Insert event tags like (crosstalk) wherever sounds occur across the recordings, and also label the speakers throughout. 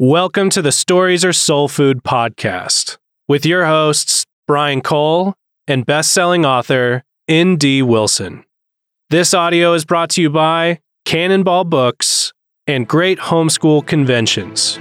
Speaker 1: Welcome to the Stories Are Soul Food podcast with your hosts, Brian Kohl and best-selling author N.D. Wilson. This audio is brought to you by Canonball Books and Great Homeschool Conventions.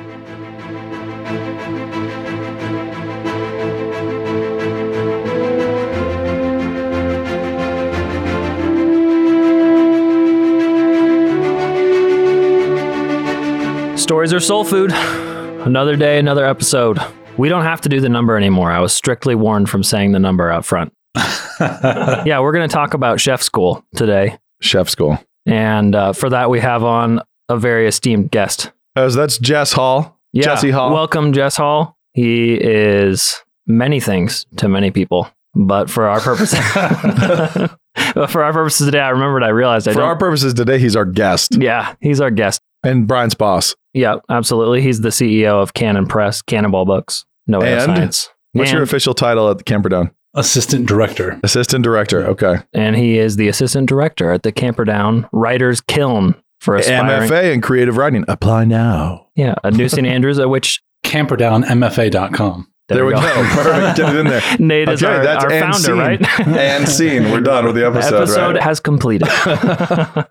Speaker 2: Stories are soul food. Another day, another episode. We don't have to do the number anymore. I was strictly warned from saying the number out front. (laughs) yeah, we're going to talk about chef school today.
Speaker 3: Chef school.
Speaker 2: And uh, for that, we have on a very esteemed guest.
Speaker 3: Oh, so that's Jess Hall.
Speaker 2: Yeah,
Speaker 3: Jesse Hall.
Speaker 2: Welcome, Jess Hall. He is many things to many people, but for our purposes, (laughs) (laughs) but for our purposes today, I remembered I realized I
Speaker 3: For
Speaker 2: don't.
Speaker 3: our purposes today, he's our guest
Speaker 2: yeah, he's our guest.
Speaker 3: and Brian's boss.
Speaker 2: Yeah, absolutely. He's the CEO of Canon Press, Canonball Books. No way of
Speaker 3: And?
Speaker 2: science.
Speaker 3: What's your
Speaker 2: And-
Speaker 3: official title at the Camperdown?
Speaker 4: assistant director.
Speaker 3: Assistant director. Okay.
Speaker 2: and he is the assistant director at the Camperdown Writers Kiln for aspiring.
Speaker 3: MFA and creative writing. Apply now.
Speaker 2: Yeah, at New St. Andrews, at which
Speaker 4: Camperdownmfa.com.
Speaker 3: There, we go. (laughs) Perfect. Get it in there. (laughs)
Speaker 2: Nate is our,
Speaker 3: that's
Speaker 2: our founder,
Speaker 3: scene.
Speaker 2: right? (laughs)
Speaker 3: and scene. We're done with the episode.
Speaker 2: Episode
Speaker 3: right?
Speaker 2: has completed. yeah,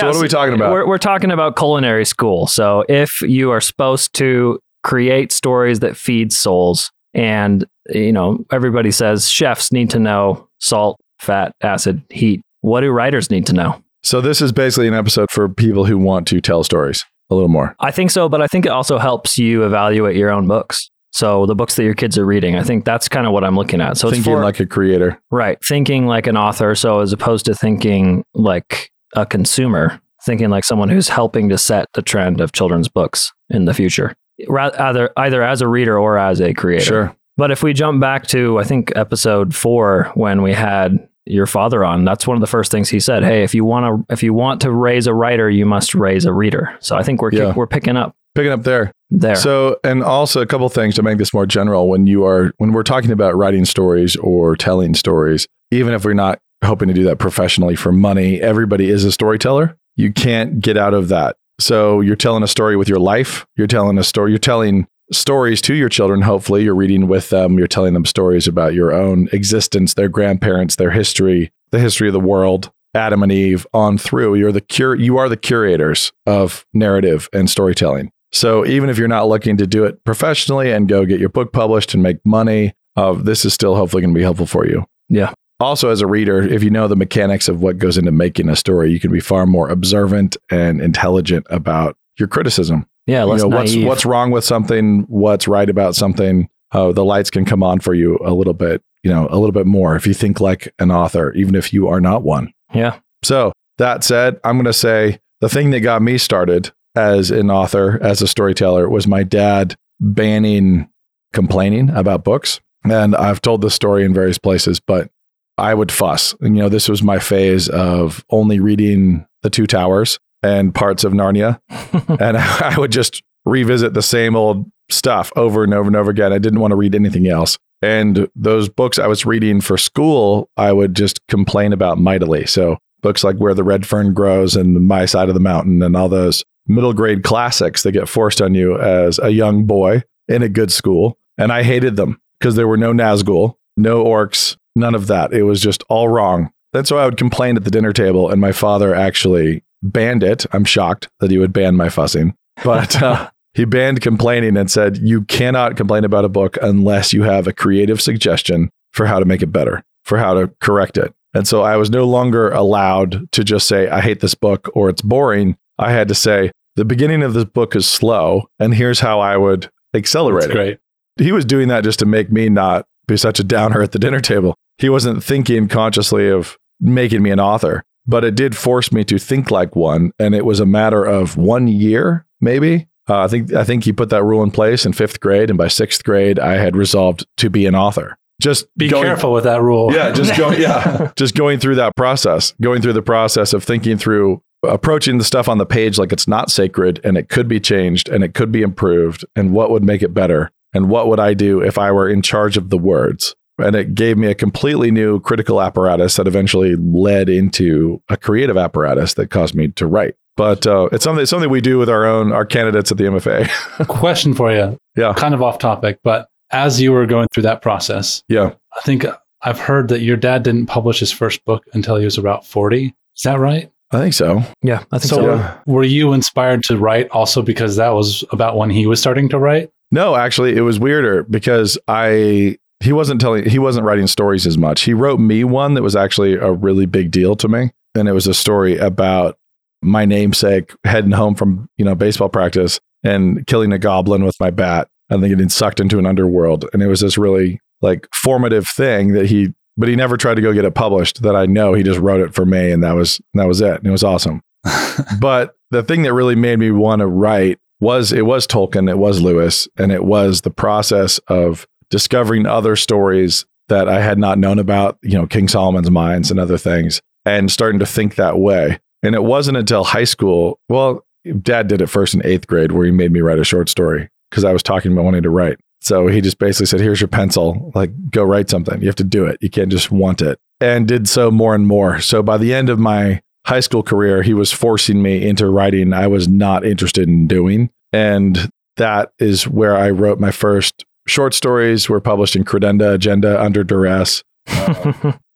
Speaker 3: So what are we talking about?
Speaker 2: We're, we're talking about culinary school. So if you are supposed to create stories that feed souls, and you know everybody says chefs need to know salt, fat, acid, heat. What do writers need to know?
Speaker 3: So this is basically an episode for people who want to tell stories a little more.
Speaker 2: I think so, but I think it also helps you evaluate your own books. So the books that your kids are reading, I think that's kind of what I'm looking at. So it's
Speaker 3: Thinking
Speaker 2: for,
Speaker 3: like a creator.
Speaker 2: right, thinking like an author. So as opposed to thinking like a consumer, thinking like someone who's helping to set the trend of children's books in the future, Ra- either either as a reader or as a creator.
Speaker 3: Sure.
Speaker 2: But if we jump back to I think episode four when we had your father on, that's one of the first things he said. Hey, if you want to if you want to raise a writer, you must raise a reader. So I think we're
Speaker 3: Yeah.
Speaker 2: we're picking up
Speaker 3: Picking up there.
Speaker 2: there.
Speaker 3: So, and also a couple things to make this more general. When you are, when we're talking about writing stories or telling stories, even if we're not hoping to do that professionally for money, everybody is a storyteller. You can't get out of that. So, you're telling a story with your life. You're telling a story. You're telling stories to your children. Hopefully, you're reading with them. You're telling them stories about your own existence, their grandparents, their history, the history of the world. Adam and Eve on through. You're the cur- you are the curators of narrative and storytelling. So even if you're not looking to do it professionally and go get your book published and make money, uh, this is still hopefully going to be helpful for you.
Speaker 2: Yeah.
Speaker 3: Also, as a reader, if you know the mechanics of what goes into making a story, you can be far more observant and intelligent about your criticism.
Speaker 2: yeah,
Speaker 3: You know what's what's wrong with something, what's right about something. Uh, the lights can come on for you a little bit, you know, a little bit more if you think like an author, even if you are not one.
Speaker 2: yeah,
Speaker 3: So that said, I'm going to say the thing that got me started as an author, as a storyteller, was my dad banning complaining about books. And I've told this story in various places, but I would fuss. And, you know, this was my phase of only reading The Two Towers and parts of Narnia. (laughs) and (laughs) I would just revisit the same old stuff over and over and over again. I didn't want to read anything else. And those books I was reading for school, I would just complain about mightily. So books like Where the Red Fern Grows and My Side of the Mountain and all those middle grade classics that get forced on you as a young boy in a good school. And I hated them because there were no Nazgul, no orcs, none of that. It was just all wrong. And so I would complain at the dinner table, and my father actually banned it. I'm shocked that he would ban my fussing, but uh, (laughs) he banned complaining and said, You cannot complain about a book unless you have a creative suggestion for how to make it better, for how to correct it. And so I was no longer allowed to just say, I hate this book or it's boring. I had to say, the beginning of this book is slow, and here's how I would accelerate
Speaker 4: That's
Speaker 3: it.
Speaker 4: great.
Speaker 3: He was doing that just to make me not be such a downer at the dinner table. He wasn't thinking consciously of making me an author, but it did force me to think like one. And it was a matter of one year, maybe. Uh, I think I think he put that rule in place in fifth grade, and by sixth grade, I had resolved to be an author. Just
Speaker 4: Be
Speaker 3: going-
Speaker 4: careful with that rule.
Speaker 3: yeah, just (laughs) going yeah, just going through that process, going through the process of thinking through approaching the stuff on the page like it's not sacred and it could be changed and it could be improved and what would make it better and what would I do if I were in charge of the words. And it gave me a completely new critical apparatus that eventually led into a creative apparatus that caused me to write But uh, it's something it's something we do with our own our candidates at the MFA. (laughs)
Speaker 4: Question for you.
Speaker 3: Yeah.
Speaker 4: Kind of off topic, but as you were going through that process,
Speaker 3: yeah,
Speaker 4: I think I've heard that your dad didn't publish his first book until he was about 40. Is that right?
Speaker 3: I think so.
Speaker 2: Yeah, I think
Speaker 4: So,
Speaker 2: so.
Speaker 3: Yeah.
Speaker 4: were you inspired to write also because that was about when he was starting to write?
Speaker 3: No, actually, it was weirder because I he wasn't telling he wasn't writing stories as much. He wrote me one that was actually a really big deal to me, and it was a story about my namesake heading home from you know baseball practice and killing a goblin with my bat and then getting sucked into an underworld. And it was this really like formative thing that he, but he never tried to go get it published. That I know he just wrote it for me, and that was that was it. And it was awesome. (laughs) but the thing that really made me want to write was it was Tolkien, it was Lewis, and it was the process of discovering other stories that I had not known about, you know, King Solomon's mines and other things, and starting to think that way. And it wasn't until high school, well, dad did it first in eighth grade where he made me write a short story because I was talking about wanting to write. So he just basically said, Here's your pencil, like go write something. You have to do it. You can't just want it. And did so more and more. So by the end of my high school career, he was forcing me into writing I was not interested in doing. And that is where I wrote my first short stories were published in Credenda Agenda under duress.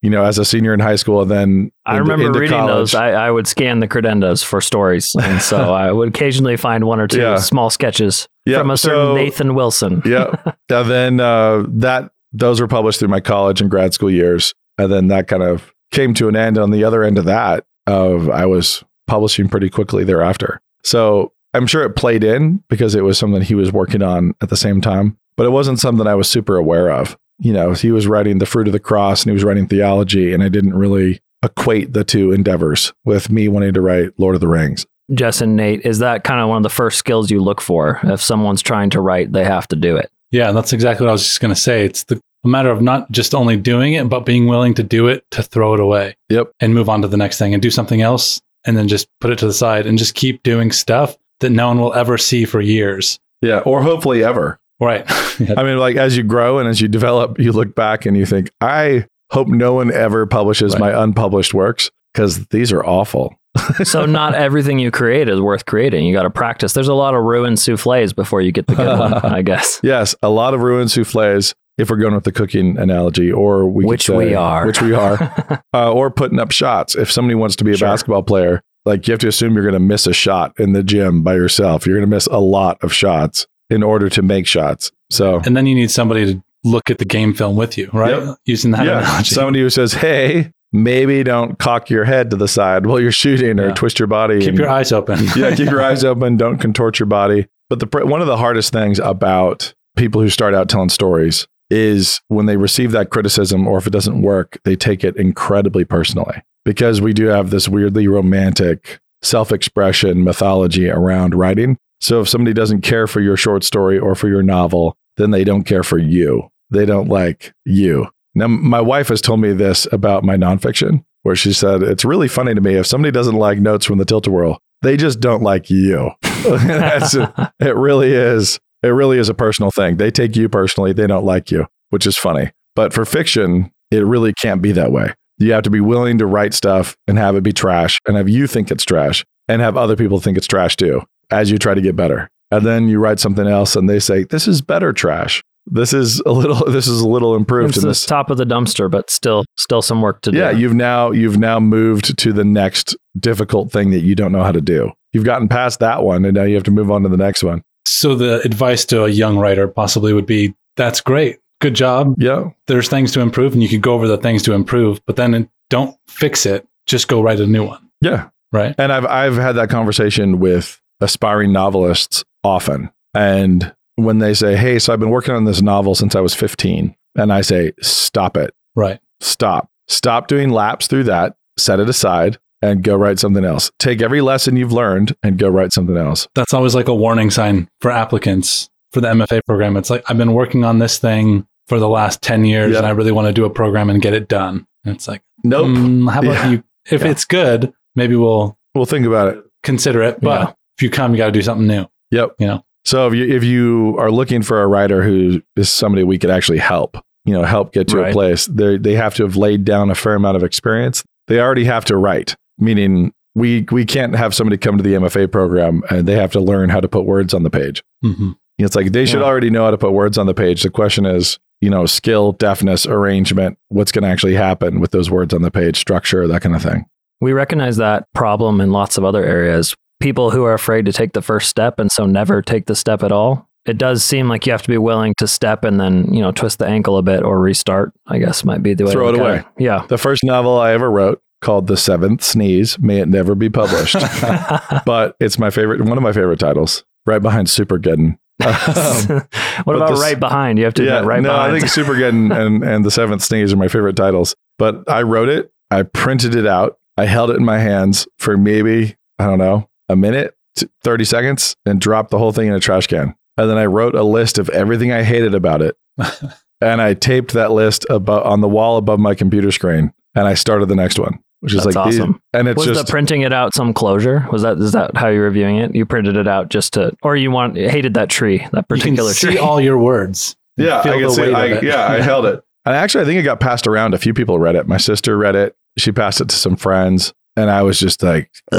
Speaker 3: You know, as a senior in high school, and then
Speaker 2: I
Speaker 3: into-
Speaker 2: remember
Speaker 3: into
Speaker 2: reading
Speaker 3: college.
Speaker 2: those. I, I would scan the credendas for stories, and so (laughs) I would occasionally find one or two
Speaker 3: Yeah.
Speaker 2: small sketches
Speaker 3: Yeah,
Speaker 2: from a certain
Speaker 3: so-
Speaker 2: Nathan Wilson.
Speaker 3: yeah. (laughs) And then uh, that those were published through my college and grad school years, and then that kind of came to an end. On the other end of that, of I was publishing pretty quickly thereafter. So I'm sure it played in because it was something he was working on at the same time, but it wasn't something I was super aware of. You know, he was writing the fruit of the cross and he was writing theology, and I didn't really equate the two endeavors with me wanting to write Lord of the Rings.
Speaker 2: Jess and Nate, is that kind of one of the first skills you look for? If someone's trying to write, they have to do it.
Speaker 4: Yeah, that's exactly what I was just going to say. It's the a matter of not just only doing it, but being willing to do it to throw it away.
Speaker 3: Yep.
Speaker 4: And move on to the next thing and do something else and then just put it to the side and just keep doing stuff that no one will ever see for years.
Speaker 3: Yeah, or hopefully ever.
Speaker 4: Right. (laughs)
Speaker 3: I mean, like as you grow and as you develop, you look back and you think, I hope no one ever publishes
Speaker 4: Right.
Speaker 3: my unpublished works because these are awful. (laughs)
Speaker 2: So not everything you create is worth creating. You got to practice. There's a lot of ruined souffles before you get the good one, I (laughs) guess.
Speaker 3: Yes, a lot of ruined souffles. If we're going with the cooking analogy, or we could
Speaker 2: Which
Speaker 3: say-
Speaker 2: we are.
Speaker 3: which we are, uh, or putting up shots. If somebody wants to be a
Speaker 2: Sure.
Speaker 3: basketball player, like you have to assume you're going to miss a shot in the gym by yourself. You're going to miss a lot of shots in order to make shots. So
Speaker 4: and then you need somebody to look at the game film with you, right?
Speaker 3: Yep.
Speaker 4: Using that
Speaker 3: yeah,
Speaker 4: analogy.
Speaker 3: somebody who says, "Hey, maybe don't cock your head to the side while you're shooting, or
Speaker 4: Yeah.
Speaker 3: twist your body.
Speaker 4: Keep
Speaker 3: and-
Speaker 4: your eyes open. (laughs)
Speaker 3: yeah, keep your eyes (laughs) open. Don't contort your body. But the one of the hardest things about people who start out telling stories is when they receive that criticism, or if it doesn't work, they take it incredibly personally because we do have this weirdly romantic self-expression mythology around writing. So if somebody doesn't care for your short story or for your novel, then they don't care for you. They don't like you. Now, my wife has told me this about my nonfiction, where she said, It's really funny to me if somebody doesn't like notes from the Tilt-A-Whirl, they just don't like you. (laughs) That's, (laughs) it really is. It really is a personal thing. They take you personally, they don't like you, which is funny. But for fiction, it really can't be that way. You have to be willing to write stuff and have it be trash and have you think it's trash and have other people think it's trash too as you try to get better. And then you write something else and they say, This is better trash. This is a little (laughs) this is a little improved
Speaker 2: It's the
Speaker 3: this
Speaker 2: top of the dumpster, but still, still some work to do.
Speaker 3: yeah, you've now you've now moved to the next difficult thing that you don't know how to do. You've gotten past that one, and now you have to move on to the next one.
Speaker 4: So the advice to a young writer possibly would be that's great. Good job.
Speaker 3: Yeah,
Speaker 4: There's things to improve and you could go over the things to improve, but then don't fix it. Just go write a new one,
Speaker 3: yeah.
Speaker 4: right?
Speaker 3: And I've I've had that conversation with aspiring novelists often, and when they say, "Hey, so I've been working on this novel since I was 15," and I say, "Stop it,
Speaker 4: Right.
Speaker 3: stop, stop doing laps through that. Set it aside." And go write something else. Take every lesson you've learned and go write something else.
Speaker 4: That's always like a warning sign for applicants for the MFA program. It's like, I've been working on this thing for the last 10 years
Speaker 3: Yeah.
Speaker 4: and I really want to do a program and get it done. And it's like,
Speaker 3: Nope.
Speaker 4: "Mm, how about
Speaker 3: Yeah.
Speaker 4: you? If
Speaker 3: Yeah.
Speaker 4: it's good, maybe we'll
Speaker 3: We'll think about it.
Speaker 4: consider it. But
Speaker 2: Yeah.
Speaker 4: If you come, you got to do something new.
Speaker 3: Yep.
Speaker 4: You know?
Speaker 3: So if you if you are looking for a writer who is somebody we could actually help, you know, help get to a place, they they have to have laid down a fair amount of experience. They already have to write, meaning we we can't have somebody come to the MFA program and they have to learn how to put words on the page.
Speaker 4: hmm
Speaker 3: It's like they should
Speaker 2: Yeah.
Speaker 3: already know how to put words on the page. The question is, you know, skill, deafness, arrangement, what's going to actually happen with those words on the page, structure, that kind of thing.
Speaker 2: We recognize that problem in lots of other areas. People who are afraid to take the first step and so never take the step at all. It does seem like you have to be willing to step and then, you know, twist the ankle a bit or restart, I guess might be the way
Speaker 3: Throw it away.
Speaker 2: at Yeah.
Speaker 3: The first novel I ever wrote called The Seventh Sneeze, may it never be published. (laughs) but it's my favorite, one of my favorite titles, right behind Supergeddon. (laughs) Um,
Speaker 2: what about
Speaker 3: this-
Speaker 2: right behind? You have to
Speaker 3: yeah,
Speaker 2: right
Speaker 3: no,
Speaker 2: behind.
Speaker 3: I think Supergeddon (laughs) and, and The Seventh Sneeze are my favorite titles. But I wrote it, I printed it out, I held it in my hands for maybe, I don't know, a minute, 30 seconds, and dropped the whole thing in a trash can. And then I wrote a list of everything I hated about it. (laughs) and I taped that list above, on the wall above my computer screen. And I started the next one, which is
Speaker 2: That's
Speaker 3: like, these-
Speaker 2: awesome.
Speaker 3: and it's
Speaker 2: was
Speaker 3: just,
Speaker 2: the printing it out some closure? Was that is that how you're reviewing it? You printed it out just to, or you want hated that tree, that
Speaker 4: You can
Speaker 2: particular
Speaker 4: see
Speaker 2: tree?
Speaker 4: all your words. (laughs)
Speaker 3: Yeah,
Speaker 4: Feel
Speaker 3: I can
Speaker 4: the
Speaker 3: see.
Speaker 4: weight
Speaker 3: I,
Speaker 4: of it.
Speaker 3: yeah, I held (laughs) it, and actually, I think it got passed around. A few people read it. My sister read it. She passed it to some friends, and I was just like, (laughs)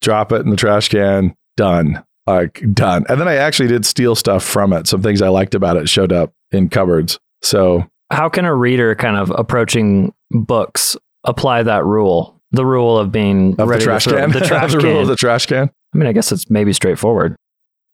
Speaker 3: drop it in the trash can. Done. Like done. And then I actually did steal stuff from it. Some things I liked about it showed up in cupboards. So
Speaker 2: how can a reader kind of approaching books apply that rule? The rule of being
Speaker 3: of the
Speaker 2: ready to
Speaker 3: trash
Speaker 2: throw-
Speaker 3: can,
Speaker 2: The (laughs) trash
Speaker 3: the rule
Speaker 2: can.
Speaker 3: of the trash can.
Speaker 2: I mean, I guess it's maybe straightforward.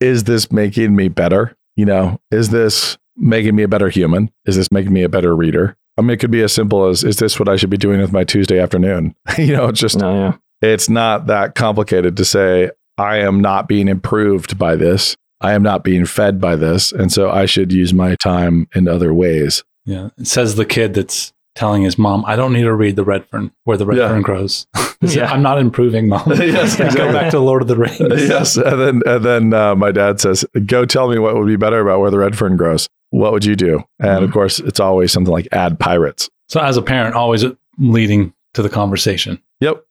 Speaker 3: Is this making me better? You know, is this making me a better human? Is this making me a better reader? I mean, it could be as simple as, is this what I should be doing with my Tuesday afternoon? (laughs) you know, it's just
Speaker 2: No, yeah.
Speaker 3: it's not that complicated to say I am not being improved by this. I am not being fed by this, and so I should use my time in other ways.
Speaker 4: Yeah. It says the kid that's telling his mom, I don't need to read the red fern where the red
Speaker 3: Yeah.
Speaker 4: fern grows. (laughs)
Speaker 2: Yeah.
Speaker 4: I'm not improving, mom. (laughs)
Speaker 3: Yes,
Speaker 4: Go
Speaker 3: exactly.
Speaker 4: back to Lord of the Rings.
Speaker 3: yes, and then and then uh, my dad says, "Go tell me what would be better about where the red fern grows. What would you do?" And of
Speaker 2: Mhm.
Speaker 3: course, it's always something like add pirates.
Speaker 4: So as a parent, always leading to the conversation.
Speaker 3: Yep.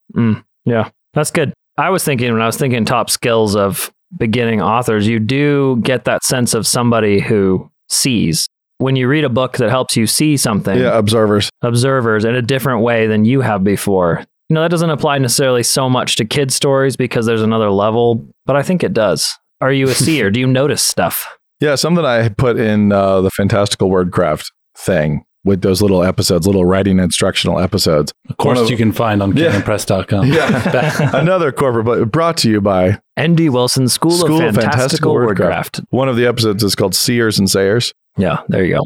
Speaker 3: Yeah.
Speaker 2: That's good. I was thinking when I was thinking top skills of beginning authors, you do get that sense of somebody who sees. When you read a book that helps you see something,
Speaker 3: Yeah, observers.
Speaker 2: observers in a different way than you have before. You know, that doesn't apply necessarily so much to kid stories because there's another level, but I think it does. Are you a seer? (laughs) do you notice stuff?
Speaker 3: Yeah, something I put in uh, the fantastical wordcraft thing with those little episodes, little writing instructional episodes.
Speaker 4: Of course,
Speaker 3: of-
Speaker 4: you can find on
Speaker 3: Yeah.
Speaker 4: canonpress.com.
Speaker 3: Yeah. (laughs) (laughs) Another corporate, but brought to you by
Speaker 2: N.D. Wilson School,
Speaker 3: School
Speaker 2: of
Speaker 3: of
Speaker 2: Fantastical,
Speaker 3: Fantastical
Speaker 2: Wordcraft.
Speaker 3: one of the episodes is called Seers and Sayers.
Speaker 2: Yeah, there you go.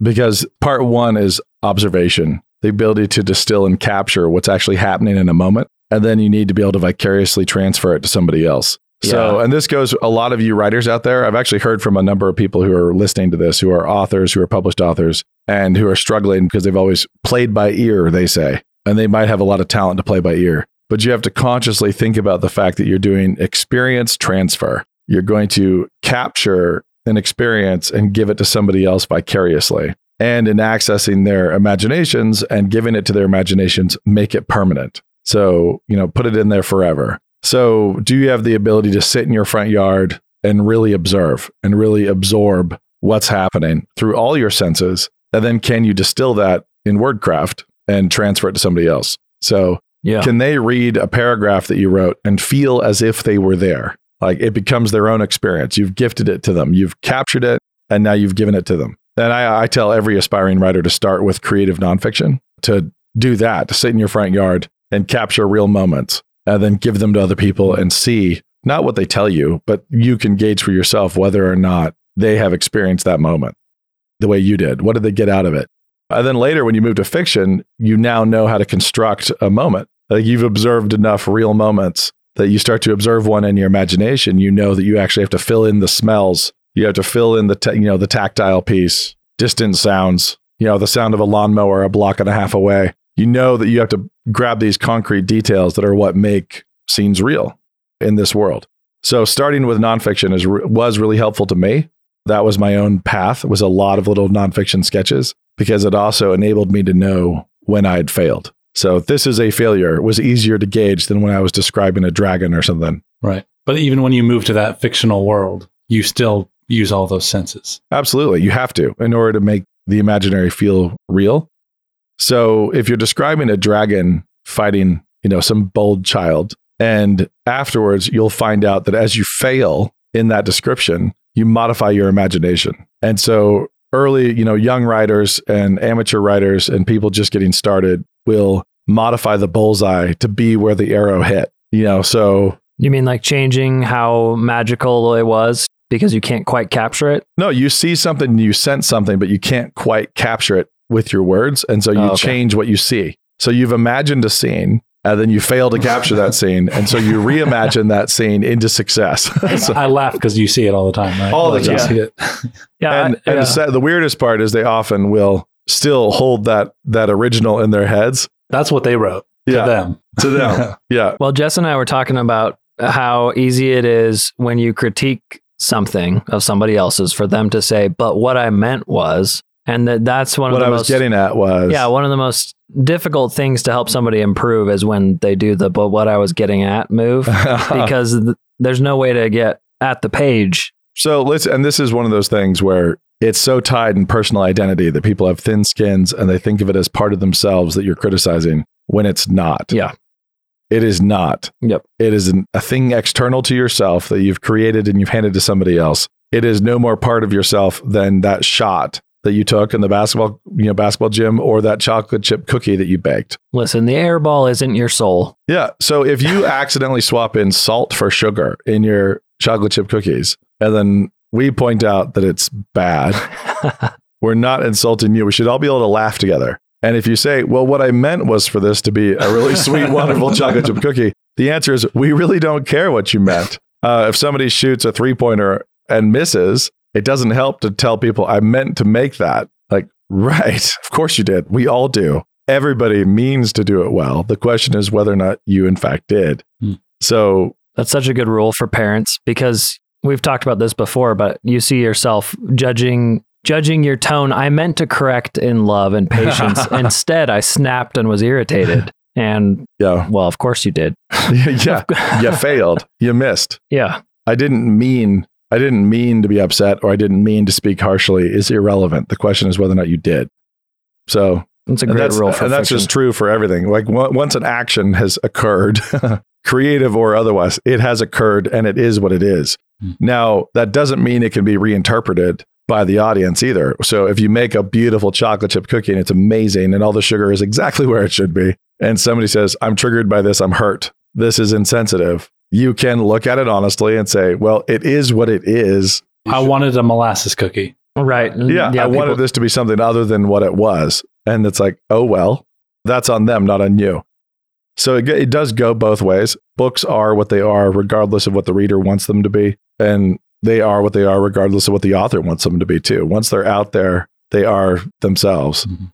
Speaker 3: because part one is observation, the ability to distill and capture what's actually happening in a moment. And then you need to be able to vicariously transfer it to somebody else. So,
Speaker 2: Yeah.
Speaker 3: and this goes a lot of you writers out there. I've actually heard from a number of people who are listening to this, who are authors, who are published authors, and who are struggling because they've always played by ear, they say, and they might have a lot of talent to play by ear. But you have to consciously think about the fact that you're doing experience transfer. You're going to capture an experience and give it to somebody else vicariously. And in accessing their imaginations and giving it to their imaginations, make it permanent. So, you know, put it in there forever. So, do you have the ability to sit in your front yard and really observe and really absorb what's happening through all your senses? And then can you distill that in Wordcraft and transfer it to somebody else? So,
Speaker 2: Yeah.
Speaker 3: can they read a paragraph that you wrote and feel as if they were there? Like it becomes their own experience. You've gifted it to them, you've captured it, and now you've given it to them. And I, I tell every aspiring writer to start with creative nonfiction, to do that, to sit in your front yard and capture real moments, and then give them to other people and see not what they tell you, but you can gauge for yourself whether or not they have experienced that moment the way you did. What did they get out of it? And then later, when you move to fiction, you now know how to construct a moment. Like you've observed enough real moments that you start to observe one in your imagination. You know that you actually have to fill in the smells. You have to fill in the you know the tactile piece, distant sounds. You know the sound of a lawnmower a block and a half away. You know that you have to grab these concrete details that are what make scenes real in this world. So starting with nonfiction is was really helpful to me. That was my own path. It was a lot of little nonfiction sketches because it also enabled me to know when I had failed. So this is a failure It was easier to gauge than when I was describing a dragon or something.
Speaker 4: Right. But even when you move to that fictional world, you still use all those senses.
Speaker 3: Absolutely. You have to in order to make the imaginary feel real. So if you're describing a dragon fighting you know, some bold child. And afterwards, you'll find out that as you fail in that description, you modify your imagination. And so early, you know, young writers and amateur writers and people just getting started will modify the bullseye to be where the arrow hit. You know, so
Speaker 2: You mean like changing how magical it was because you can't quite capture it?
Speaker 3: no, you see something, you sense something, but you can't quite capture it with your words. And so you
Speaker 2: Oh, okay.
Speaker 3: change what you see. So you've imagined a scene and then you fail to capture that (laughs) scene. And so you reimagine that scene into success. (laughs) So-
Speaker 4: I laugh because you see it all the time, right?
Speaker 3: All the
Speaker 4: Like, you
Speaker 3: time.
Speaker 4: see it. (laughs)
Speaker 2: Yeah.
Speaker 3: and,
Speaker 2: I-
Speaker 3: and
Speaker 2: yeah.
Speaker 3: the the weirdest part is they often will still hold that that original in their heads
Speaker 4: That's what they wrote
Speaker 3: Yeah.
Speaker 4: to them.
Speaker 3: to them. yeah.
Speaker 2: Well, Jess and I were talking about how easy it is when you critique something of somebody else's for them to say, but what I meant was, and that that's one
Speaker 3: What
Speaker 2: of
Speaker 3: I was
Speaker 2: most,
Speaker 3: getting at was
Speaker 2: yeah, one of the most difficult things to help somebody improve is when they do the, but what I was getting at move (laughs) because th- there's no way to get at the page.
Speaker 3: So let's, and this is one of those things where it's so tied in personal identity that people have thin skins and they think of it as part of themselves that you're criticizing when it's not.
Speaker 2: Yeah.
Speaker 3: It is not.
Speaker 2: Yep.
Speaker 3: It is an, a thing external to yourself that you've created and you've handed to somebody else. It is no more part of yourself than that shot that you took in the basketball, you know, basketball gym or that chocolate chip cookie that you baked.
Speaker 2: Listen, the air ball isn't your soul.
Speaker 3: Yeah. So if you (laughs) accidentally swap in salt for sugar in your chocolate chip cookies, and then we point out that it's bad, (laughs) we're not insulting you. We should all be able to laugh together. And if you say, well, what I meant was for this to be a really sweet, (laughs) wonderful chocolate chip cookie, the answer is we really don't care what you meant. Uh, if somebody shoots a three pointer and misses, it doesn't help to tell people, I meant to make that. Like, (laughs) right. Of course you did. We all do. Everybody means to do it well. The question is whether or not you, in fact, did.
Speaker 4: Hmm.
Speaker 3: So,
Speaker 2: That's such a good rule for parents because we've talked about this before, but you see yourself judging judging your tone. I meant to correct in love and patience. (laughs) Instead, I snapped and was irritated. And
Speaker 3: yeah.
Speaker 2: well, of course you did. (laughs)
Speaker 3: yeah. You failed. You missed.
Speaker 2: Yeah.
Speaker 3: I didn't mean I didn't mean to be upset or I didn't mean to speak harshly is irrelevant. The question is whether or not you did. So
Speaker 2: That's a great
Speaker 3: that's,
Speaker 2: rule for
Speaker 3: and that's just true for everything. Like on- once an action has occurred, (laughs) creative or otherwise, it has occurred and it is what it is.
Speaker 4: Hmm.
Speaker 3: Now that doesn't mean it can be reinterpreted by the audience either. So if you make a beautiful chocolate chip cookie and it's amazing and all the sugar is exactly (laughs) where it should be, and somebody says, "I'm triggered by this. I'm hurt. This is insensitive." You can look at it honestly and say, "Well, it is what it is."
Speaker 4: I wanted a molasses cookie.
Speaker 2: right.
Speaker 3: Yeah, I
Speaker 2: people-
Speaker 3: wanted this to be something other than what it was. And it's like, oh, well, that's on them, not on you. So it, it does go both ways. Books are what they are, regardless of what the reader wants them to be. And they are what they are, regardless of what the author wants them to be, too. Once they're out there, they are themselves.
Speaker 4: Mhm.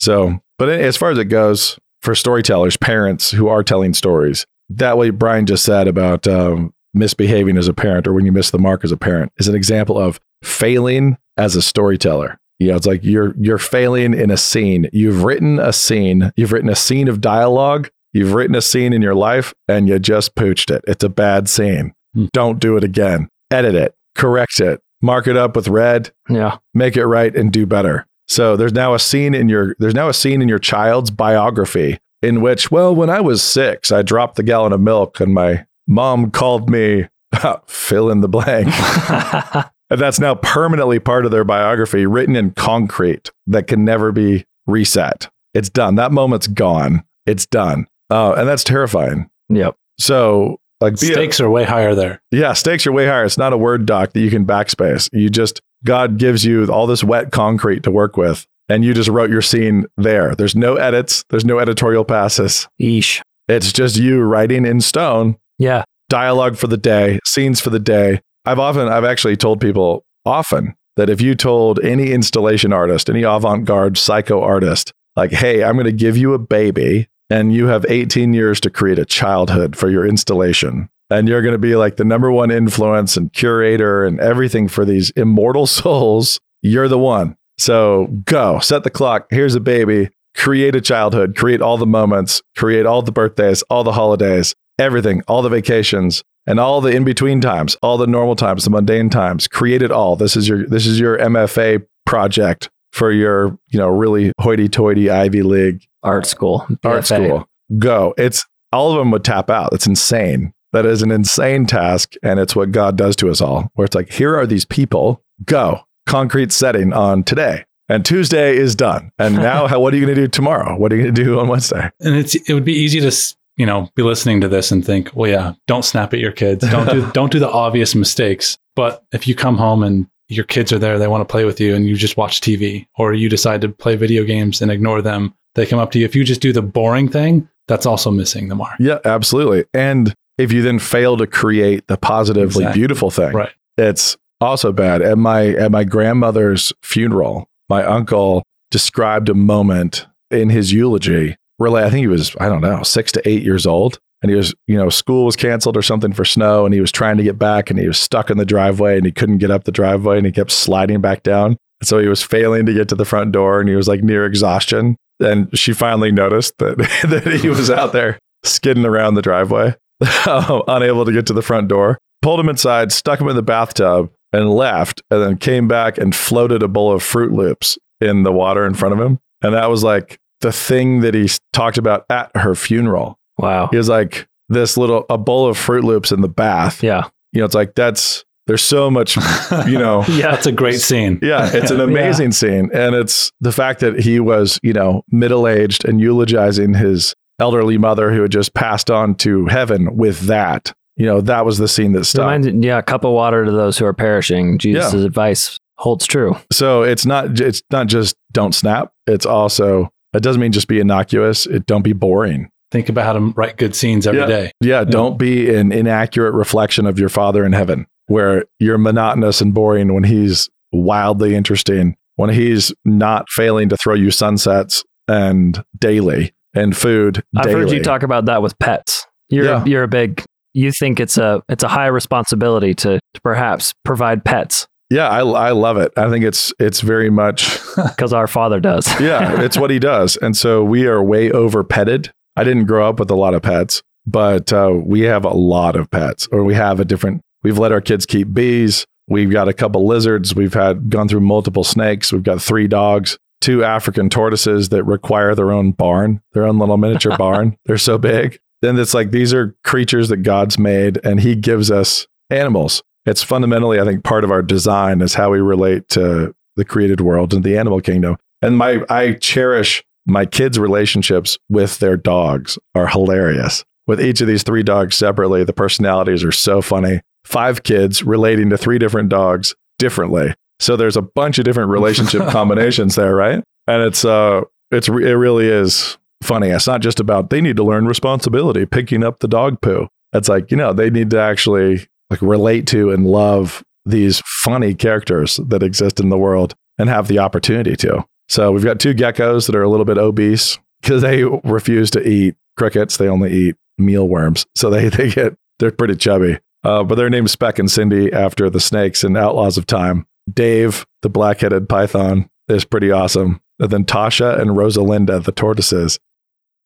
Speaker 3: So, but as far as it goes for storytellers, parents who are telling stories, that way Brian just said about um, misbehaving as a parent or when you miss the mark as a parent is an example of failing as a storyteller. You know, it's like you're you're failing in a scene. You've written a scene. You've written a scene of dialogue. You've written a scene in your life, and you just pooched it. It's a bad scene.
Speaker 4: Hmm.
Speaker 3: Don't do it again. Edit it. Correct it. Mark it up with red
Speaker 2: Yeah.
Speaker 3: make it right and do better. So there's now a scene in your there's now a scene in your child's biography in which, well, when I was six, I dropped the gallon of milk and my mom called me (laughs) fill in the blank. (laughs) and that's now permanently part of their biography, written in concrete that can never be reset. It's done. That moment's gone. It's done. Uh, and that's terrifying.
Speaker 2: yep.
Speaker 3: So like be a-
Speaker 4: Stakes are way higher there.
Speaker 3: yeah, stakes are way higher. It's not a Word doc that you can backspace. You just, God gives you all this wet concrete to work with, and you just wrote your scene there. There's no edits, there's no editorial passes.
Speaker 2: Eesh.
Speaker 3: It's just you writing in stone,
Speaker 2: Yeah.
Speaker 3: dialogue for the day, scenes for the day. I've often, I've actually told people often that if you told any installation artist, any avant garde psycho artist, like, hey, I'm going to give you a baby and you have 18 years to create a childhood for your installation. And you're going to be like the number one influence and curator and everything for these immortal (laughs) souls. You're the one. So go, set the clock. Here's a baby. Create a childhood, create all the moments, create all the birthdays, all the holidays, everything, all the vacations, and all the in-between times, all the normal times, the mundane times. Create it all. This is your this is your MFA project for your, you know, really hoity-toity Ivy League
Speaker 2: Art school.
Speaker 3: art school. Go. It's all of them would tap out. It's insane. That is an insane task. And it's what God does to us all, where it's like, here are these people, go, concrete setting on today. And Tuesday is done. And (laughs) now, how, what are you going to do tomorrow? What are you going to do on Wednesday?
Speaker 4: And it's it would be easy to you know be listening to this and think, well, yeah, don't snap at your kids. Don't do (laughs) don't do the obvious mistakes. But if you come home and your kids are there, they want to play with you, and you just watch TV, or you decide to play video games and ignore them, they come up to you. If you just do the boring thing, that's also missing the mark.
Speaker 3: Yeah, absolutely. And if you then fail to create the positively
Speaker 4: Exactly.
Speaker 3: beautiful thing,
Speaker 4: Right.
Speaker 3: it's also bad. At my at my grandmother's funeral, my uncle described a moment in his eulogy. Really, I think he was I don't know six to eight years old, and he was you know school was canceled or something for snow, and he was trying to get back, and he was stuck in the driveway, and he couldn't get up the driveway, and he kept sliding back down. So he was failing to get to the front door, and he was like near exhaustion. And she finally noticed that (laughs) that he was out there skidding around the driveway, (laughs) unable to get to the front door. Pulled him inside, stuck him in the bathtub, and left. And then came back and floated a bowl of Fruit Loops in the water in front of him. And that was like the thing that he talked about at her funeral.
Speaker 2: Wow.
Speaker 3: He was like this little a bowl of Fruit Loops in the bath.
Speaker 2: Yeah.
Speaker 3: You know, it's like that's there's so much, (laughs) you know.
Speaker 2: Yeah.
Speaker 4: it's a great scene.
Speaker 3: Yeah, it's an (laughs) amazing scene. And it's the fact that he was, you know, middle aged and eulogizing his elderly mother who had just passed on to heaven with that. You know, that was the scene that stuck.
Speaker 2: Reminds, yeah, cup of water to those who are perishing. Jesus' advice holds true.
Speaker 3: So it's not it's not just don't snap. It's also it doesn't mean just be innocuous. It don't be boring.
Speaker 4: Think about how to write good scenes every
Speaker 3: Yeah.
Speaker 4: day.
Speaker 3: Yeah, don't be an inaccurate reflection of your father in heaven where you're monotonous and boring when he's wildly interesting, when he's not failing to throw you sunsets and daily and food
Speaker 2: I've
Speaker 3: daily.
Speaker 2: heard you talk about that with pets. You're
Speaker 3: Yeah.
Speaker 2: you're a big you think it's a it's a high responsibility to, to perhaps provide pets
Speaker 3: Yeah, I, I love it. I think it's it's very much (laughs)
Speaker 2: because our father does. (laughs)
Speaker 3: yeah, it's what he does. And so we are way over petted. I didn't grow up with a lot of pets, but uh, we have a lot of pets, or we have a different. We've let our kids keep bees. We've got a couple lizards. We've had gone through multiple snakes. We've got three dogs, two African tortoises that require their own barn, their own little miniature (laughs) barn. They're so big. Then it's like these are creatures that God's made, and He gives us animals. It's fundamentally, I think, part of our design is how we relate to the created world and the animal kingdom. And my I cherish my kids' relationships with their dogs are hilarious. With each of these three dogs separately, the personalities are so funny. Five kids relating to three different dogs differently. So there's a bunch of different relationship (laughs) combinations there, right? And it's uh it's it really is funny. It's not just about they need to learn responsibility, picking up the dog poo. It's like, you know, they need to actually like relate to and love these funny characters that exist in the world and have the opportunity to. So we've got two geckos that are a little bit obese because they refuse to eat crickets. They only eat mealworms. So they, (laughs) they get, they're pretty chubby. Uh, but they're named Speck and Cindy after the snakes and Outlaws of Time. Dave, the black headed python, is pretty awesome. And then Tasha and Rosalinda, the tortoises,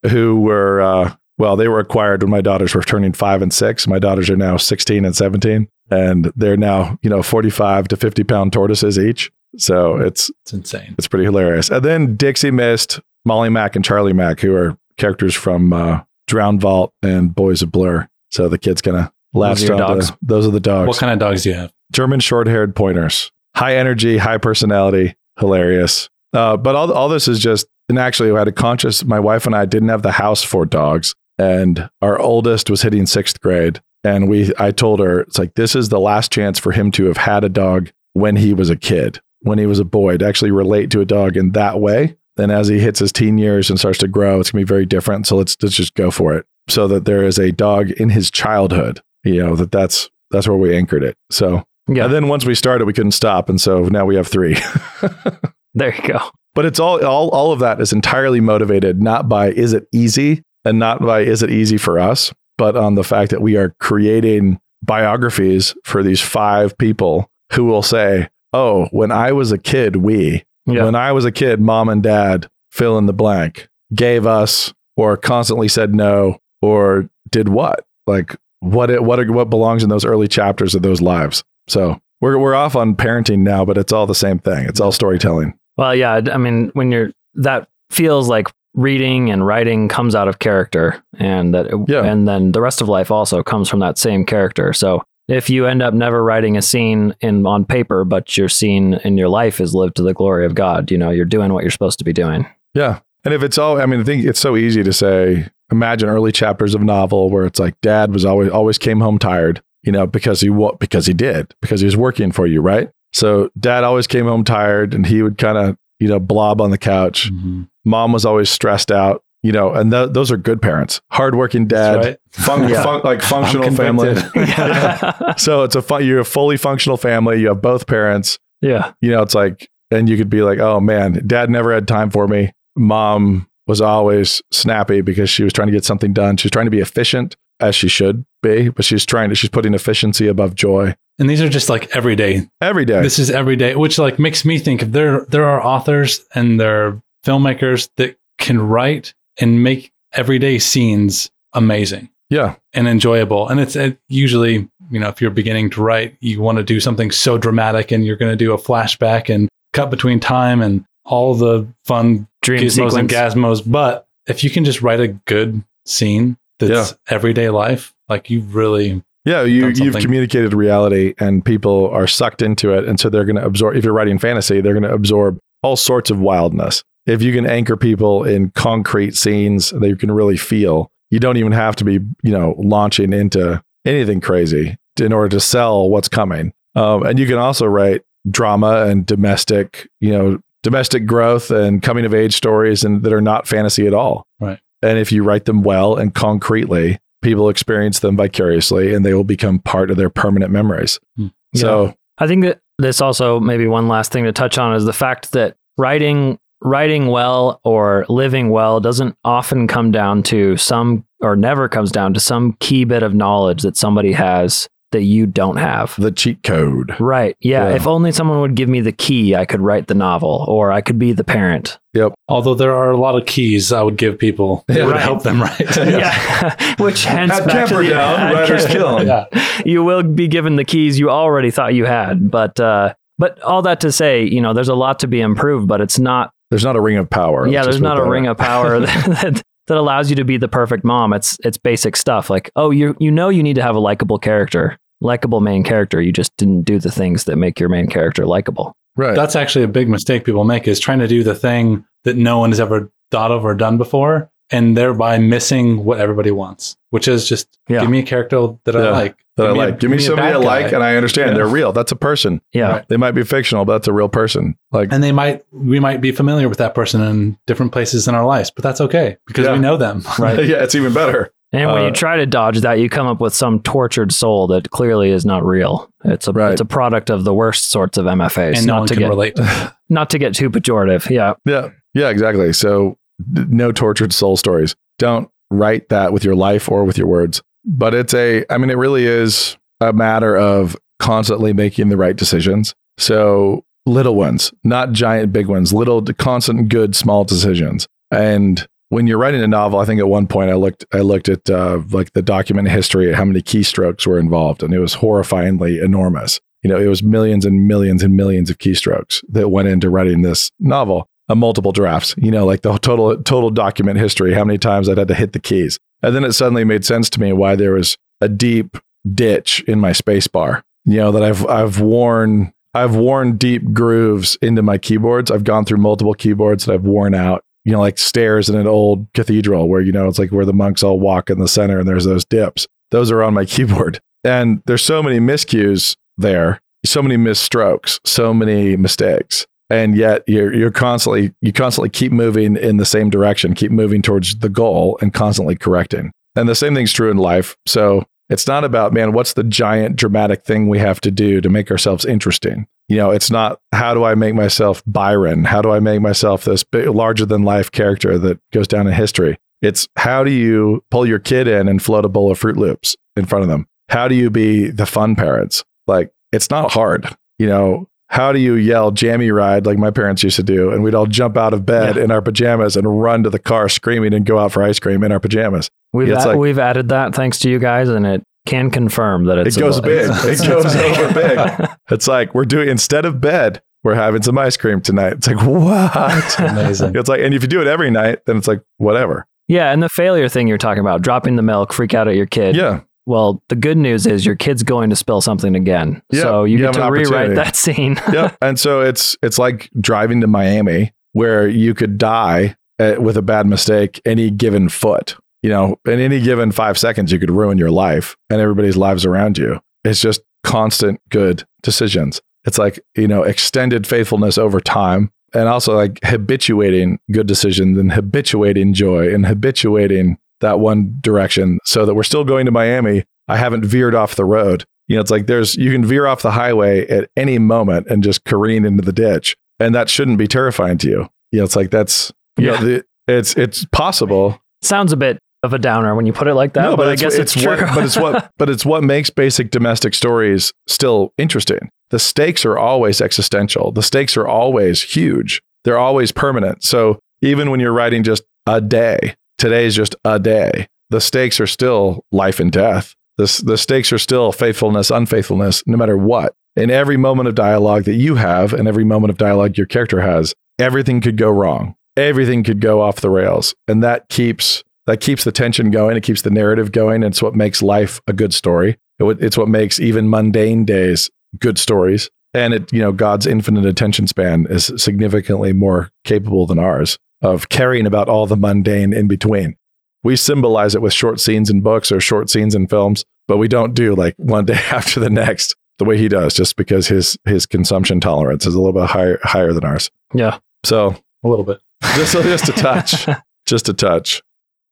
Speaker 3: who were, uh, well, they were acquired when my daughters were turning five and six. My daughters are now 16 and 17, and they're now, you know, 45 to 50 pound tortoises each. So it's
Speaker 4: It's insane.
Speaker 3: it's pretty hilarious. And then Dixie Mist, Molly Mack, and Charlie Mack, who are characters from uh, Drowned Vault and Boys of Blur. So the kids kind of
Speaker 2: Those are
Speaker 3: latched on
Speaker 2: dogs?
Speaker 3: Those are the dogs.
Speaker 4: What kind of dogs do you have?
Speaker 3: German short haired pointers. High energy, high personality, hilarious. Uh, but all, all this is just, and actually, I had a conscious, my wife and I didn't have the house for dogs. And our oldest was hitting sixth grade. And we, I told her, it's like, this is the last chance for him to have had a dog when he was a kid, when he was a boy, to actually relate to a dog in that way. Then as he hits his teen years and starts to grow, it's going to be very different. So let's, let's just go for it. So that there is a dog in his childhood, you know, that that's, that's where we anchored it. So
Speaker 2: Yeah.
Speaker 3: and then once we started, we couldn't stop, and so now we have three. (laughs)
Speaker 2: there you go.
Speaker 3: but it's all, all, all of that is entirely motivated not by is it easy, and not by is it easy for us, but on the fact that we are creating biographies for these five people who will say, "Oh, when I was a kid, we
Speaker 2: Yeah.
Speaker 3: when I was a kid, mom and dad fill in the blank gave us or constantly said no or did what like what it, what are, what belongs in those early chapters of those lives." So we're we're off on parenting now, but it's all the same thing. It's all storytelling.
Speaker 2: Well, yeah. I mean, when you're that feels like reading and writing comes out of character and that
Speaker 3: Yeah.
Speaker 2: and then the rest of life also comes from that same character. So if you end up never writing a scene in on paper, but your scene in your life is lived to the glory of God, you know, you're doing what you're supposed to be doing.
Speaker 3: Yeah. And if it's all, I mean, I think it's so easy to say, imagine early chapters of a novel where it's like dad was always, always came home tired, you know, because he, wa- because he did, because he was working for you, right? So dad always came home tired and he would kind of, you know, blob on the couch.
Speaker 4: Mhm.
Speaker 3: Mom was always stressed out, you know, and th- those are good parents, hardworking dad,
Speaker 4: right.
Speaker 3: fun- (laughs)
Speaker 2: Yeah.
Speaker 3: fun- like functional family. (laughs)
Speaker 4: convicted.
Speaker 3: so it's a fun, you're a fully functional family. You have both parents
Speaker 2: yeah.
Speaker 3: you know, it's like, and you could be like, oh man, dad never had time for me. Mom was always snappy because she was trying to get something done. She's trying to be efficient as she should be, but she's trying to, she's putting efficiency above joy
Speaker 4: And these are just like everyday.
Speaker 3: every day.
Speaker 4: This is everyday, which like makes me think if there there are authors and there are filmmakers that can write and make everyday scenes amazing
Speaker 3: yeah.
Speaker 4: and enjoyable. And it's it usually, you know, if you're beginning to write, you want to do something so dramatic and you're going to do a flashback and cut between time and all the fun
Speaker 2: Dream
Speaker 4: gizmos and
Speaker 2: sequence.
Speaker 4: gasmos. But if you can just write a good scene that's everyday life, like you really,
Speaker 3: Yeah. you you've communicated reality and people are sucked into it. And so they're going to absorb, if you're writing fantasy, they're going to absorb all sorts of wildness. If you can anchor people in concrete scenes that you can really feel, you don't even have to be, you know, launching into anything crazy in order to sell what's coming. Um, and you can also write drama and domestic, you know, domestic growth and coming of age stories and that are not fantasy at all.
Speaker 4: Right.
Speaker 3: And if you write them well and concretely, people experience them vicariously and they will become part of their permanent memories.
Speaker 4: Hmm.
Speaker 3: So,
Speaker 2: I think that this also maybe one last thing to touch on is the fact that writing writing well or living well doesn't often come down to some or never comes down to some key bit of knowledge that somebody has that you don't have.
Speaker 3: the cheat code.
Speaker 2: Right. Yeah.
Speaker 3: Yeah.
Speaker 2: If only someone would give me the key, I could write the novel or I could be the parent. Yep.
Speaker 4: Although there are a lot of keys I would give people that
Speaker 3: Yeah.
Speaker 4: would
Speaker 2: Right.
Speaker 4: help them write. (laughs)
Speaker 2: Yeah. (laughs) Which hence
Speaker 3: Have
Speaker 2: back to the-
Speaker 3: down, writer's kiln.
Speaker 4: yeah.
Speaker 2: you will be given the keys you already thought you had. But uh but all that to say, you know, there's a lot to be improved, but it's not
Speaker 3: There's not a ring of power.
Speaker 2: yeah, there's not a ring
Speaker 3: out.
Speaker 2: of power (laughs) that, that allows you to be the perfect mom. It's it's basic stuff like oh you you know you need to have a likable character, likable main character. You just didn't do the things that make your main character likable.
Speaker 3: Right.
Speaker 4: That's actually a big mistake people make is trying to do the thing that no one has ever thought of or done before and thereby missing what everybody wants, which is just
Speaker 2: Yeah.
Speaker 4: give me a character that I like.
Speaker 3: that I
Speaker 4: me a-
Speaker 3: like. Give me
Speaker 4: a
Speaker 3: somebody I like and I understand
Speaker 4: Yeah.
Speaker 3: they're real. That's a person.
Speaker 2: Yeah.
Speaker 4: Right.
Speaker 3: They might be fictional, but that's a real person. Like
Speaker 4: and they might we might be familiar with that person in different places in our lives, but that's okay because
Speaker 3: Yeah.
Speaker 4: we know them. Right. (laughs)
Speaker 3: yeah, it's even better.
Speaker 2: And when
Speaker 3: Uh,
Speaker 2: you try to dodge that, you come up with some tortured soul that clearly is not real. It's a
Speaker 3: Right.
Speaker 2: it's a product of the worst sorts of MFAs.
Speaker 4: and no
Speaker 2: not
Speaker 4: one
Speaker 2: to
Speaker 4: can
Speaker 2: get
Speaker 4: relate (laughs)
Speaker 2: not to get too pejorative. Yeah.
Speaker 3: Yeah. Yeah, exactly. So d- no tortured soul stories. Don't write that with your life or with your words. But it's a I mean it really is a matter of constantly making the right decisions. So little ones, not giant big ones, little constant good small decisions. And when you're writing a novel, I think at one point I looked I looked at uh, like the document history, how many keystrokes were involved, and it was horrifyingly enormous. You know, it was millions and millions and millions of keystrokes that went into writing this novel. Uh, multiple drafts, you know, like the total total document history, how many times I'd had to hit the keys. And then it suddenly made sense to me why there was a deep ditch in my space bar. You know, that I've I've worn I've worn deep grooves into my keyboards. I've gone through multiple keyboards that I've worn out. You know, like stairs in an old cathedral where you know it's like where the monks all walk in the center and there's those dips. Those are on my (laughs) keyboard. And there's so many miscues there, so many misstrokes, so many mistakes. And yet you're you're constantly you constantly keep moving in the same direction, keep moving towards the goal and constantly correcting. And the same thing's true in life. So it's not about, man, what's the giant dramatic thing we have to do to make ourselves interesting? You know, it's not how do I make myself Byron? How do I make myself this big, larger than life character that goes down in history? It's how do you pull your kid in and float a bowl of Fruit Loops in front of them? How do you be the fun parents? Like, it's not hard. You know, how do you yell jammy ride like my parents used to do? And we'd all jump out of bed in our pajamas and run to the car screaming and go out for ice cream in our pajamas.
Speaker 2: We've
Speaker 3: It's
Speaker 2: a-
Speaker 3: like-
Speaker 2: we've added that thanks to you guys, and it can confirm that it's
Speaker 3: it goes
Speaker 2: a-
Speaker 3: big. (laughs) It goes
Speaker 2: it's
Speaker 3: over big. (laughs) It's like we're doing instead of bed, we're having some ice cream tonight. It's like, what?
Speaker 4: Amazing.
Speaker 3: it's like, and if you do it every night, then it's like, whatever.
Speaker 2: Yeah, and the failure thing you're talking about, dropping the milk, freak out at your kid.
Speaker 3: Yeah.
Speaker 2: Well, the good news is your kid's going to spill something again.
Speaker 3: Yeah,
Speaker 2: so you,
Speaker 3: you
Speaker 2: get to rewrite that scene. (laughs)
Speaker 3: yep. And so it's it's like driving to Miami where you could die uh, with a bad mistake any given foot. You know, in any given five seconds, you could ruin your life and everybody's lives around you. It's just constant good decisions. It's like you know extended faithfulness over time, and also like habituating good decisions and habituating joy and habituating that one direction, so that we're still going to Miami. I haven't veered off the road. You know, it's like there's you can veer off the highway at any moment and just careen into the ditch, and that shouldn't be terrifying to you. You know, it's like that's you know,
Speaker 2: Yeah.
Speaker 3: the, it's it's possible.
Speaker 2: Sounds a bit of a downer when you put it like that, no, but, I guess it's, true.
Speaker 3: what, but it's what (laughs) but it's what makes basic domestic stories still interesting. The stakes are always existential. The stakes are always huge. They're always permanent. So even when you're writing just a day, today's just a day. The stakes are still life and death. The, the stakes are still faithfulness, unfaithfulness, no matter what. In every moment of dialogue that you have, and every moment of dialogue your character has, everything could go wrong. Everything could go off the rails, and that keeps that keeps the tension going. It keeps the narrative going. It's what makes life a good story. It's what makes even mundane days good stories. And it, you know, God's infinite attention span is significantly more capable than ours of caring about all the mundane in between. We symbolize it with short scenes in books or short scenes in films, but we don't do like one day (laughs) after the next the way he does, just because his his consumption tolerance is a little bit higher higher than ours.
Speaker 2: yeah.
Speaker 3: So
Speaker 4: A little bit. (laughs)
Speaker 3: just just a touch, (laughs) just a touch.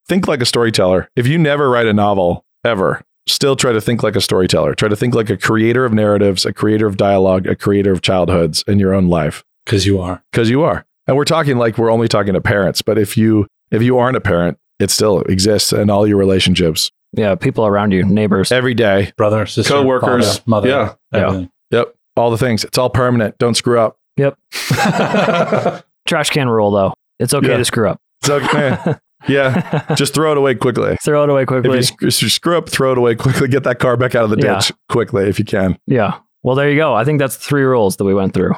Speaker 3: Think like a storyteller. If you never write a novel ever, still try to think like a storyteller. Try to think like a creator of narratives, a creator of dialogue, a creator of childhoods in your own life,
Speaker 4: Because you are.
Speaker 3: because you are. And we're talking like we're only talking to parents, but if you if you aren't a parent, it still exists in all your relationships
Speaker 2: Yeah, people around you, neighbors.
Speaker 3: every day.
Speaker 4: Brother, sister,
Speaker 3: Coworkers.
Speaker 4: father, mother.
Speaker 3: Yeah.
Speaker 2: Yeah.
Speaker 4: everything.
Speaker 3: Yep, all the things. It's all permanent. Don't screw up. Yep. (laughs)
Speaker 2: Trash can rule though. It's okay
Speaker 3: Yeah.
Speaker 2: to screw up.
Speaker 3: So eh, (laughs) yeah, just throw it away quickly.
Speaker 2: Throw it away quickly.
Speaker 3: If you, sc- if you screw up, throw it away quickly. Get that car back out of the
Speaker 2: Yeah.
Speaker 3: ditch quickly if you can.
Speaker 2: yeah. Well, there you go. I think that's the three rules that we went through.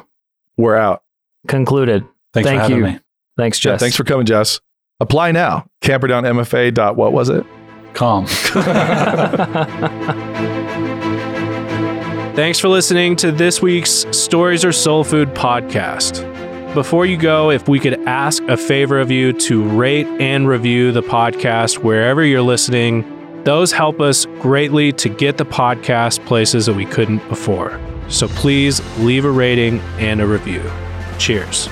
Speaker 3: We're out.
Speaker 2: Concluded.
Speaker 4: Thanks
Speaker 2: Thank
Speaker 4: for having
Speaker 2: you.
Speaker 4: me.
Speaker 2: Thanks,
Speaker 3: Yeah,
Speaker 2: Jess.
Speaker 3: thanks for coming, Jess. Apply now. Camperdownmfa. Dot what was it?
Speaker 4: Calm. (laughs) (laughs)
Speaker 1: Thanks for listening to this week's Stories Are Soul Food podcast. Before you go, if we could ask a favor of you to rate and review the podcast wherever you're listening, those help us greatly to get the podcast places that we couldn't before. So please leave a rating and a review. Cheers.